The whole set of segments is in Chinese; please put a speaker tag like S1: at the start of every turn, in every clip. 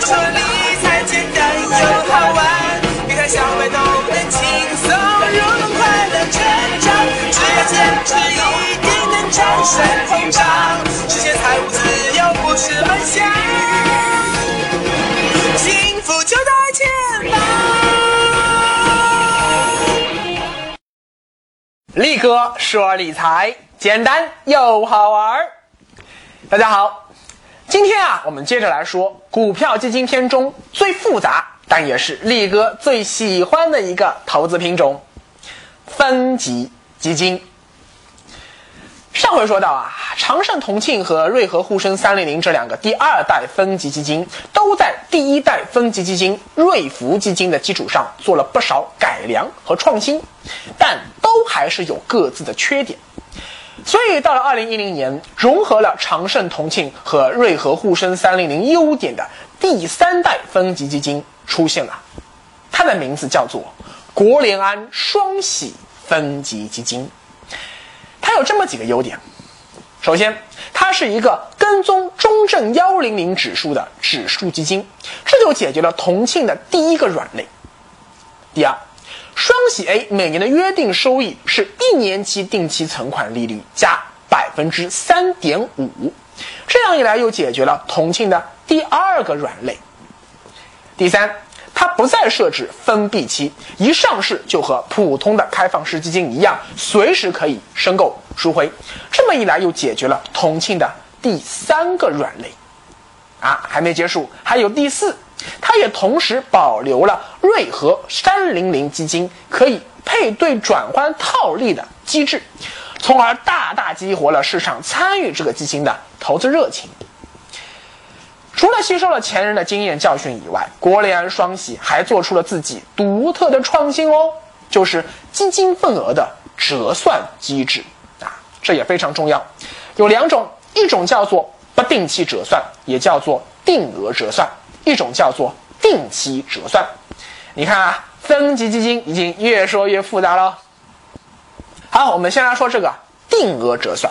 S1: 说理财简单又好玩，每台小白都能轻松入门，快乐成长。只要坚持，一定能战胜通胀，实现财务自由不是梦想，幸福就在前方。
S2: 力哥说理财简单又好玩。大家好，今天啊，我们接着来说股票基金篇中最复杂，但也是力哥最喜欢的一个投资品种——分级基金。上回说到啊，长盛同庆和瑞和沪深三六零这两个第二代分级基金，都在第一代分级基金瑞福基金的基础上做了不少改良和创新，但都还是有各自的缺点。所以到了二零一零年，融合了长盛同庆和瑞和沪深三零零优点的第三代分级基金出现了，它的名字叫做国联安双喜分级基金。它有这么几个优点，首先，它是一个跟踪中证幺零零指数的指数基金，这就解决了同庆的第一个软肋。第二，双喜 A 每年的约定收益是一年期定期存款利率加百分之三点五，这样一来又解决了同庆的第二个软肋。第三，它不再设置封闭期，一上市就和普通的开放式基金一样，随时可以申购赎回。这么一来又解决了同庆的第三个软肋。啊，还没结束，还有第四。它也同时保留了瑞和三零零基金可以配对转换套利的机制，从而大大激活了市场参与这个基金的投资热情。除了吸收了前人的经验教训以外，国联双喜还做出了自己独特的创新哦，就是基金份额的折算机制啊，这也非常重要。有两种，一种叫做不定期折算，也叫做定额折算。一种叫做定期折算，你看啊，分级基金已经越说越复杂了。好，我们先来说这个定额折算。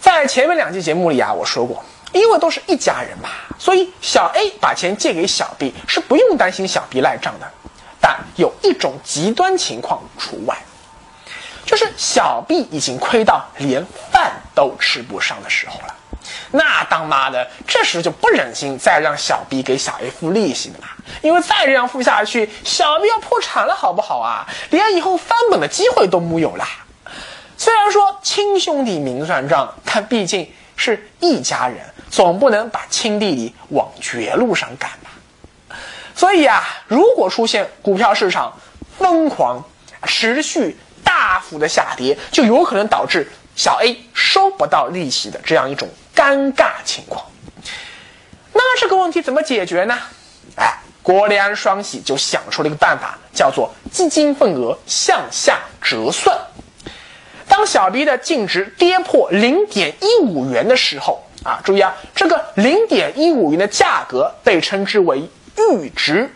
S2: 在前面两期节目里啊，我说过，因为都是一家人嘛，所以小 A 把钱借给小 B 是不用担心小 B 赖账的。但有一种极端情况除外，就是小 B 已经亏到连饭都吃不上的时候了。那当妈的这时就不忍心再让小 B 给小 A 付利息了嘛，因为再这样付下去，小 B 要破产了，好不好啊？连以后翻本的机会都木有了。虽然说亲兄弟明算账，但毕竟是一家人，总不能把亲弟弟往绝路上赶吧。所以啊，如果出现股票市场疯狂、持续大幅的下跌，就有可能导致小 A 收不到利息的这样一种。尴尬情况，那这个问题怎么解决呢？哎，国联双喜就想出了一个办法，叫做基金份额向下折算。当小 B 的净值跌破零点一五元的时候，啊，注意啊，这个零点一五元的价格被称之为阈值。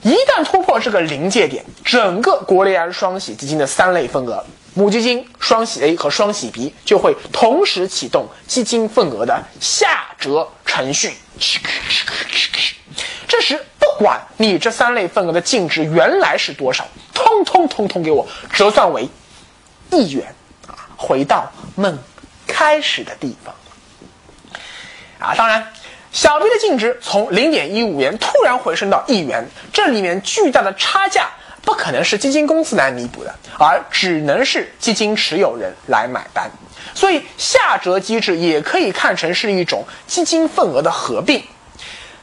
S2: 一旦突破这个临界点，整个国联双喜基金的三类份额。母基金双喜 A 和双喜 B 就会同时启动基金份额的下折程序。这时，不管你这三类份额的净值原来是多少，通通通通给我折算为一元啊！回到梦开始的地方啊！当然，小 B 的净值从零点一五元突然回升到一元，这里面巨大的差价。不可能是基金公司来弥补的，而只能是基金持有人来买单。所以下折机制也可以看成是一种基金份额的合并。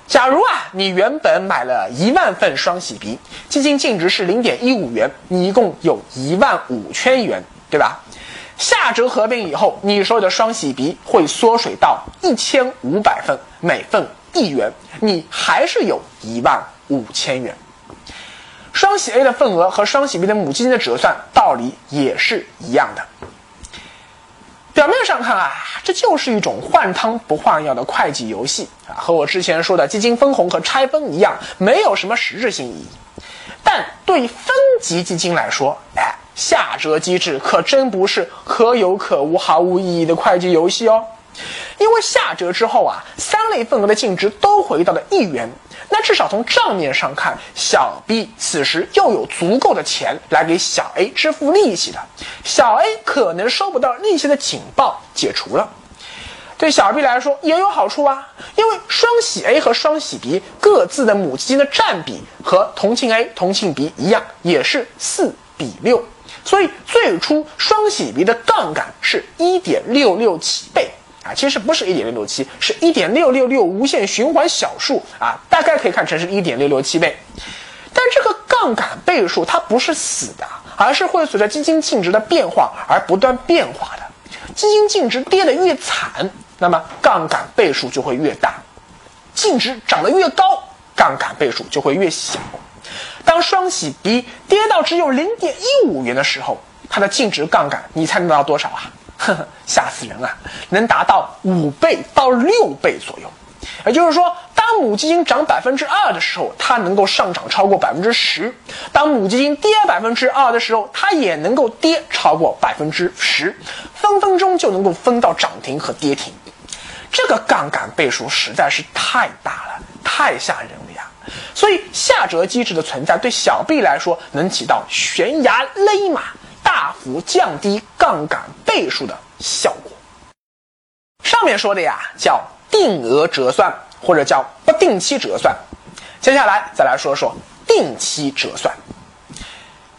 S2: 假如啊，你原本买了一万份双喜鼻基金净值是零点一五元，你一共有一万五千元，对吧？下折合并以后，你所有的双喜鼻会缩水到一千五百份，每份一元，你还是有一万五千元。双喜 A 的份额和双喜 B 的母基金的折算道理也是一样的。表面上看啊，这就是一种换汤不换药的会计游戏啊，和我之前说的基金分红和拆分一样，没有什么实质性意义。但对分级基金来说，哎，下折机制可真不是可有可无、毫无意义的会计游戏哦。因为下折之后啊，三类份额的净值都回到了一元，那至少从账面上看，小 B 此时又有足够的钱来给小 A 支付利息的，小 A 可能收不到利息的警报解除了。对小 B 来说也有好处啊，因为双喜 A 和双喜 B 各自的母基金的占比和同庆 A、同庆 B 一样，也是四比六，所以最初双喜 B 的杠杆是一点六六七倍。啊，其实不是一点六六七，是一点六六六无限循环小数啊，大概可以看成是一点六六七倍。但这个杠杆倍数它不是死的，而是会随着基金净值的变化而不断变化的。基金净值跌得越惨。那么杠杆倍数就会越大，净值涨得越高，杠杆倍数就会越小。当双喜 B 跌到只有零点一五元的时候，它的净值杠杆你猜能到多少啊？呵呵，吓死人啊！能达到五倍到六倍左右。也就是说，当母基金涨百分之二的时候，它能够上涨超过百分之十；当母基金跌百分之二的时候，它也能够跌超过百分之十，分分钟就能够分到涨停和跌停。这个杠杆倍数实在是太大了，太吓人了呀！所以下折机制的存在对小 B 来说能起到悬崖勒马、大幅降低杠杆倍数的效果。上面说的呀叫定额折算或者叫不定期折算，接下来再来说说定期折算。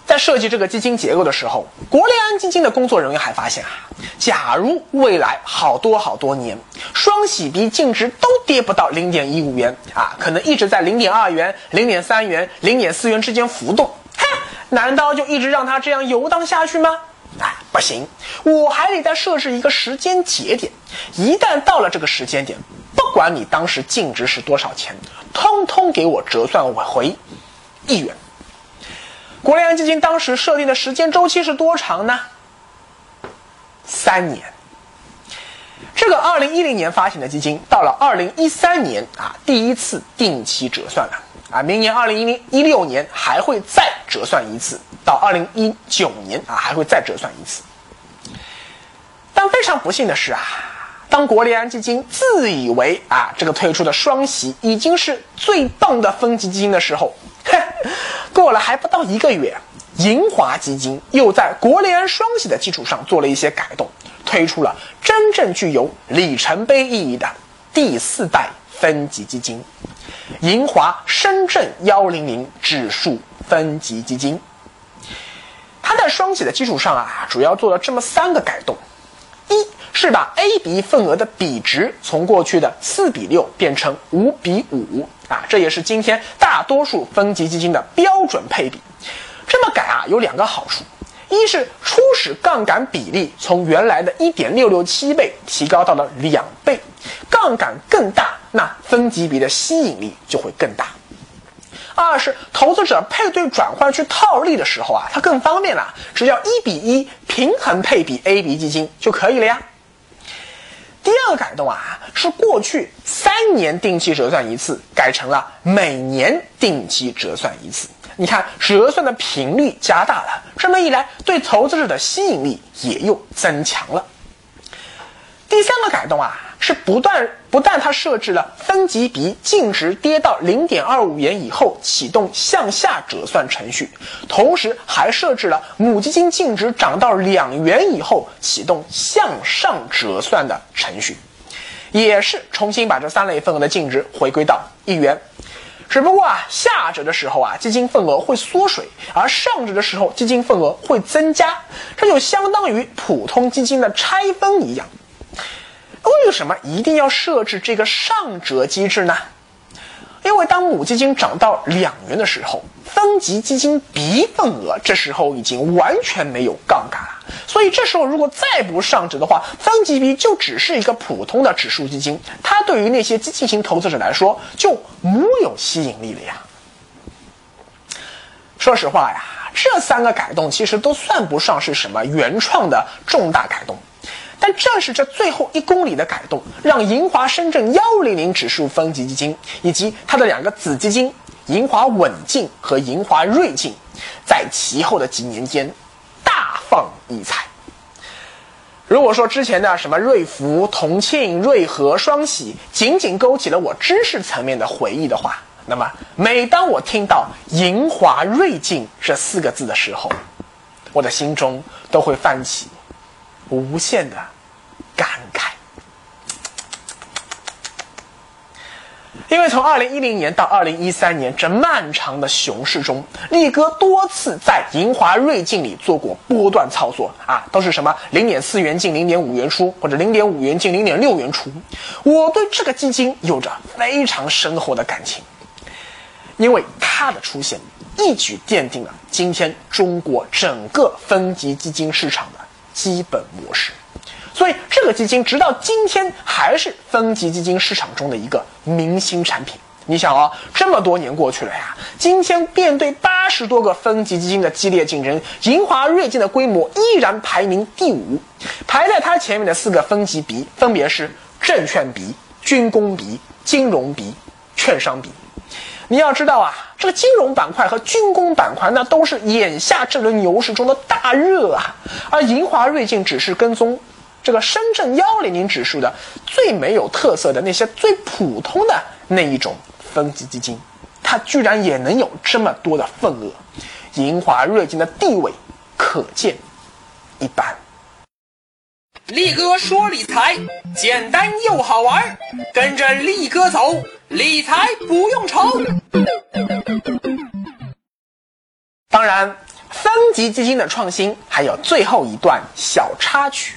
S2: 在设计这个基金结构的时候，国联安基金的工作人员还发现啊，假如未来好多好多年双喜币净值都跌不到零点一五元啊，可能一直在零点二元、零点三元、零点四元之间浮动，难道就一直让它这样游荡下去吗？哎，不行，我还得再设置一个时间节点，一旦到了这个时间点，不管你当时净值是多少钱，通通给我折算回一元。国联基金当时设定的时间周期是多长呢？三年。这个二零一零年发行的基金，到了二零一三年啊，第一次定期折算了啊，明年二零一零一六年还会再折算一次，到二零一九年啊还会再折算一次。但非常不幸的是啊，当国联安基金自以为啊这个推出的双喜已经是最棒的分级基金的时候，哼。过了还不到一个月，银华基金又在国联双喜的基础上做了一些改动，推出了真正具有里程碑意义的第四代分级基金——银华深圳幺零零指数分级基金。它在双喜的基础上啊，主要做了这么三个改动：一是把 A、B 份额的比值从过去的四比六变成五比五。啊，这也是今天大多数分级基金的标准配比。这么改啊，有两个好处：一是初始杠杆比例从原来的一点六六七倍提高到了两倍，杠杆更大，那分级别的吸引力就会更大；二是投资者配对转换去套利的时候啊，它更方便了，只要一比一平衡配比 A、B 基金就可以了呀。第二个改动啊，是过去三年定期折算一次，改成了每年定期折算一次。你看，折算的频率加大了，这么一来，对投资者的吸引力也又增强了。第三个改动啊。是不断不但它设置了分级比净值跌到零点二五元以后启动向下折算程序，同时还设置了母基金净值涨到两元以后启动向上折算的程序，也是重新把这三类份额的净值回归到一元。只不过啊，下折的时候啊，基金份额会缩水，而上折的时候基金份额会增加，这就相当于普通基金的拆分一样。为什么一定要设置这个上折机制呢？因为当母基金涨到两元的时候，分级基金 B 份额这时候已经完全没有杠杆了。所以这时候如果再不上折的话，分级 B 就只是一个普通的指数基金，它对于那些基金型投资者来说就木有吸引力了呀。说实话呀，这三个改动其实都算不上是什么原创的重大改动。正是这最后一公里的改动，让银华深圳幺零零指数分级基金以及它的两个子基金银华稳进和银华瑞进，在其后的几年间大放异彩。如果说之前的什么瑞福、同庆、瑞和、双喜，仅仅勾起了我知识层面的回忆的话，那么每当我听到“银华瑞进”这四个字的时候，我的心中都会泛起无限的感慨。因为从二零一零年到二零一三年这漫长的熊市中，力哥多次在银华瑞净里做过波段操作啊，都是什么零点四元进零点五元出，或者零点五元进零点六元出。我对这个基金有着非常深厚的感情，因为它的出现一举奠定了今天中国整个分级基金市场的基本模式。所以，这个基金直到今天还是分级基金市场中的一个明星产品。你想啊，这么多年过去了呀，今天面对八十多个分级基金的激烈竞争，银华瑞金的规模依然排名第五，排在它前面的四个分级比分别是证券比、军工比、金融比、券商比。你要知道啊，这个金融板块和军工板块那都是眼下这轮牛市中的大热啊，而银华瑞金只是跟踪。这个深圳幺零零指数的最没有特色的那些最普通的那一种分级基金，它居然也能有这么多的份额，银华瑞金的地位可见一斑。力哥说理财简单又好玩，跟着力哥走，理财不用愁。当然，分级基金的创新还有最后一段小插曲。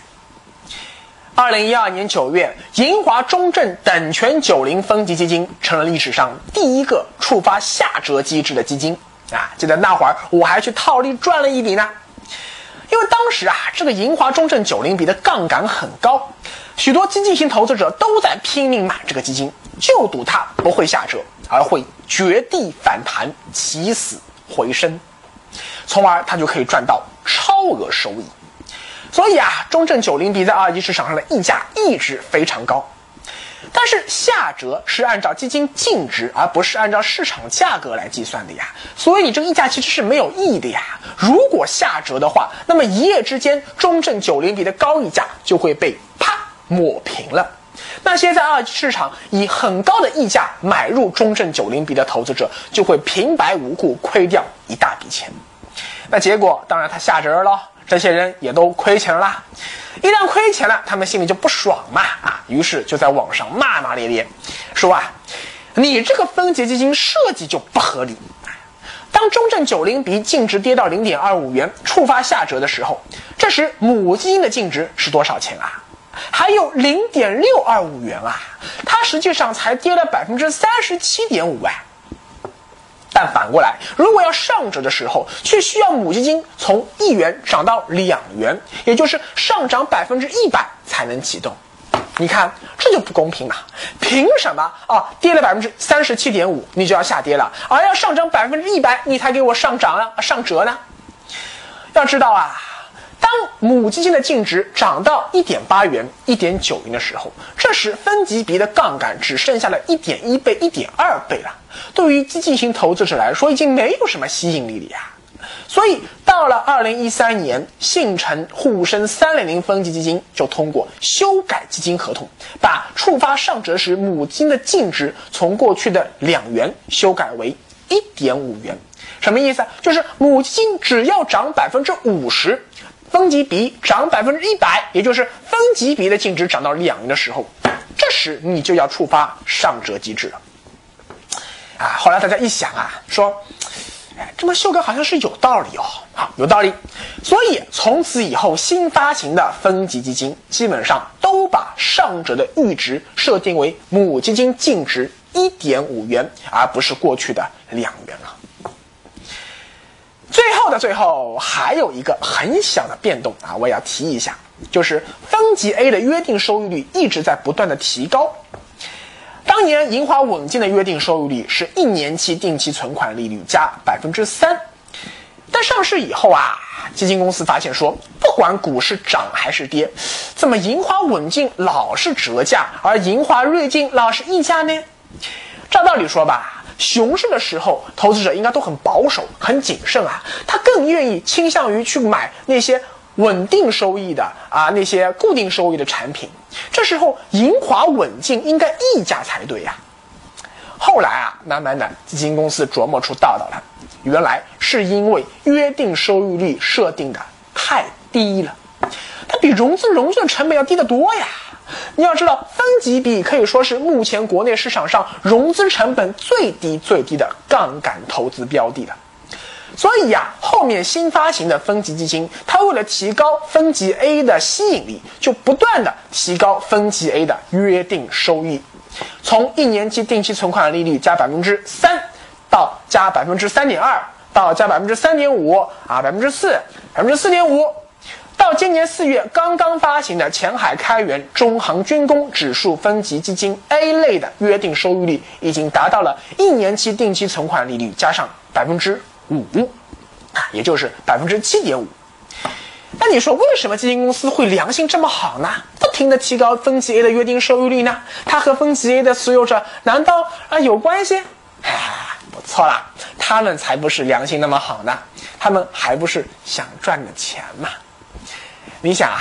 S2: 二零一二年九月，银华中证等权九零分级基金成了历史上第一个触发下折机制的基金啊！记得那会儿我还去套利赚了一笔呢。因为当时啊，这个银华中证九零比的杠杆很高，许多基金型投资者都在拼命买这个基金，就赌它不会下折，而会绝地反弹，起死回生，从而他就可以赚到超额收益。所以啊，中证九零比在二级市场上的溢价一直非常高，但是下折是按照基金净值，而不是按照市场价格来计算的呀。所以你这个溢价其实是没有意义的呀。如果下折的话，那么一夜之间中证九零比的高溢价就会被啪抹平了。那些在二级市场以很高的溢价买入中证九零比的投资者，就会平白无故亏掉一大笔钱。那结果当然他下折了。这些人也都亏钱了，一旦亏钱了，他们心里就不爽嘛啊，于是就在网上骂骂咧咧，说啊，你这个分级基金设计就不合理。当中证九零比净值跌到零点二五元，触发下折的时候，这时母基金的净值是多少钱啊？还有零点六二五元啊，它实际上才跌了百分之三十七点五啊。但反过来，如果要上折的时候，却需要母基金从一元涨到两元，也就是上涨百分之一百才能启动。你看，这就不公平嘛？凭什么啊？跌了百分之三十七点五，你就要下跌了，而要上涨百分之一百，你才给我上涨了上折呢？要知道啊。当母基金的净值涨到一点八元、一点九元的时候，这时分级别的杠杆只剩下了一点一倍、一点二倍了。对于基金型投资者来说，已经没有什么吸引力了呀。所以到了二零一三年，信诚沪深三零零分级基金就通过修改基金合同，把触发上折时母基金的净值从过去的两元修改为一点五元。什么意思？就是母基金只要涨百分之五十。分级比涨百分之一百，也就是分级比的净值涨到两元的时候，这时你就要触发上折机制了。啊，后来大家一想啊，说，哎，这么修改好像是有道理哦，好，有道理。所以从此以后，新发行的分级基金基本上都把上折的阈值设定为母基金净值一点五元，而不是过去的两元了。最后的最后，还有一个很小的变动啊，我也要提一下，就是分级 A 的约定收益率一直在不断的提高。当年银华稳健的约定收益率是一年期定期存款利率加百分之三，但上市以后啊，基金公司发现说，不管股市涨还是跌，怎么银华稳健老是折价，而银华瑞金老是溢价呢？照道理说吧。熊市的时候，投资者应该都很保守、很谨慎啊，他更愿意倾向于去买那些稳定收益的啊那些固定收益的产品。这时候盈华稳进应该溢价才对呀。后来啊，慢慢的基金公司琢磨出道道来，原来是因为约定收益率设定的太低了，它比融资融券成本要低得多呀。你要知道，分级比可以说是目前国内市场上融资成本最低最低的杠杆投资标的了。所以呀，后面新发行的分级基金，它为了提高分级 A 的吸引力，就不断的提高分级 A 的约定收益，从一年期定期存款利率加百分之三，到加百分之三点二，到加百分之三点五啊，百分之四，百分之四点五，到今年四月刚刚发行的前海开源中航军工指数分级基金 A 类的约定收益率，已经达到了一年期定期存款利率加上百分之。五啊，也就是百分之七点五。那你说为什么基金公司会良心这么好呢？不停的提高分级 A 的约定收益率呢？它和分级 A 的持有者难道啊有关系？哎，不错啦，他们才不是良心那么好呢，他们还不是想赚的钱嘛。你想啊，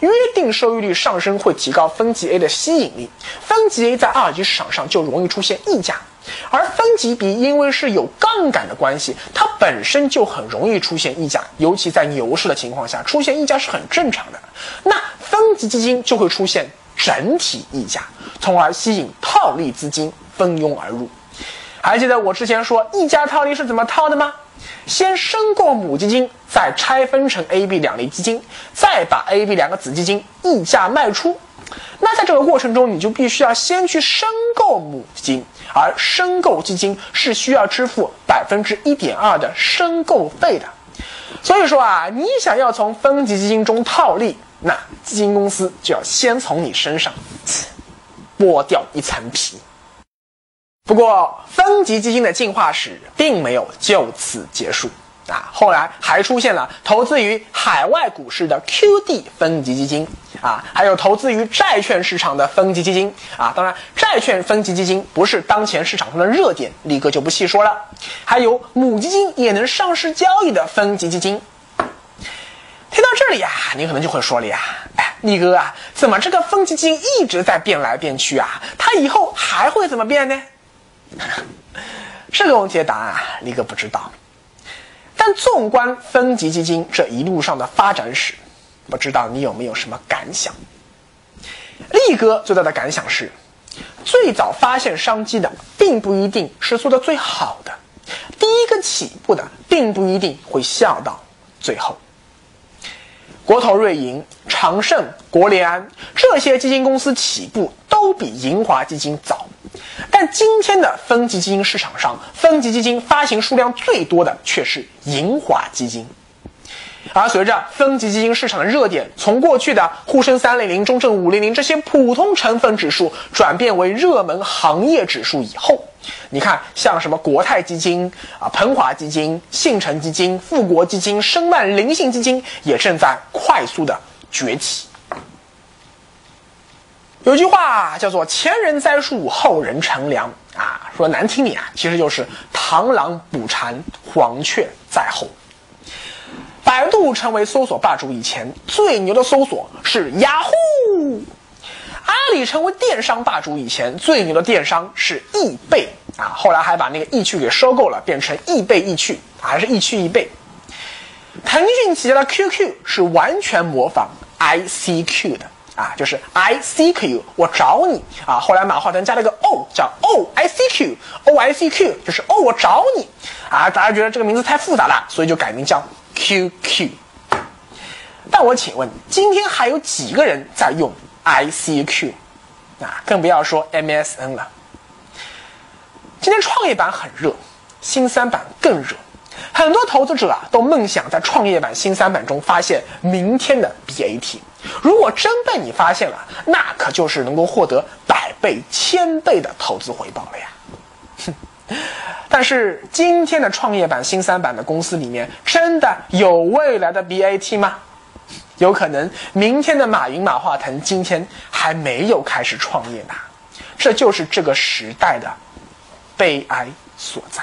S2: 约定收益率上升会提高分级 A 的吸引力，分级 A 在二级市场上就容易出现溢价。而分级比因为是有杠杆的关系，它本身就很容易出现溢价，尤其在牛市的情况下，出现溢价是很正常的。那分级基金就会出现整体溢价，从而吸引套利资金蜂拥而入。还记得我之前说溢价套利是怎么套的吗？先申购母基金，再拆分成 A、B 两类基金，再把 A、B 两个子基金溢价卖出。那在这个过程中，你就必须要先去申购母基金。而申购基金是需要支付百分之一点二的申购费的，所以说啊，你想要从分级基金中套利，那基金公司就要先从你身上剥掉一层皮。不过，分级基金的进化史并没有就此结束。啊，后来还出现了投资于海外股市的 QD 分级基金啊，还有投资于债券市场的分级基金啊。当然，债券分级基金不是当前市场上的热点，力哥就不细说了。还有母基金也能上市交易的分级基金。听到这里呀，你可能就会说了呀，哎，力哥啊，怎么这个分级基金一直在变来变去啊？它以后还会怎么变呢？这个问题的答案啊，力哥不知道。但纵观分级基金这一路上的发展史，不知道你有没有什么感想？力哥最大的感想是，最早发现商机的，并不一定是做的最好的；第一个起步的，并不一定会笑到最后。国投瑞银、长盛、国联安这些基金公司起步都比银华基金早。但今天的分级基金市场上，分级基金发行数量最多的却是银华基金。而随着分级基金市场的热点从过去的沪深三零零、中证五零零这些普通成分指数转变为热门行业指数以后，你看，像什么国泰基金啊、鹏华基金、信诚基金、富国基金、申万灵信基金也正在快速的崛起。有句话叫做“前人栽树，后人乘凉”啊，说难听点啊，其实就是螳螂捕蝉，黄雀在后。百度成为搜索霸主以前，最牛的搜索是雅虎；阿里成为电商霸主以前，最牛的电商是易贝啊，后来还把那个易趣给收购了，变成易贝易趣，还是易趣易贝。腾讯旗下的 QQ 是完全模仿 ICQ 的。啊，就是 I C Q，我找你啊。后来马化腾加了个 O，叫 O I C Q，O I C Q 就是哦，我找你啊。大家觉得这个名字太复杂了，所以就改名叫 Q Q。但我请问，今天还有几个人在用 I C Q？啊，更不要说 M S N 了。今天创业板很热，新三板更热，很多投资者啊都梦想在创业板新三板中发现明天的 B A T。如果真被你发现了，那可就是能够获得百倍、千倍的投资回报了呀！哼，但是今天的创业板新三板的公司里面，真的有未来的 BAT 吗？有可能明天的马云、马化腾今天还没有开始创业呢。这就是这个时代的悲哀所在。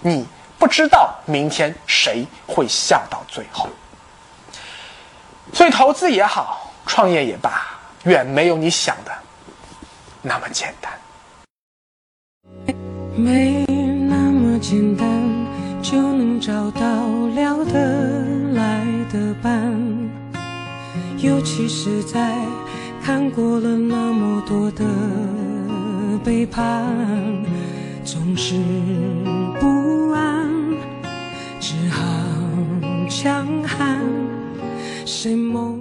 S2: 你不知道明天谁会笑到最后。所以投资也好，创业也罢，远没有你想的那么简单。
S3: 没那么简单就能找到聊得来的伴。尤其是在看过了那么多的背叛总是不安只好强悍谁梦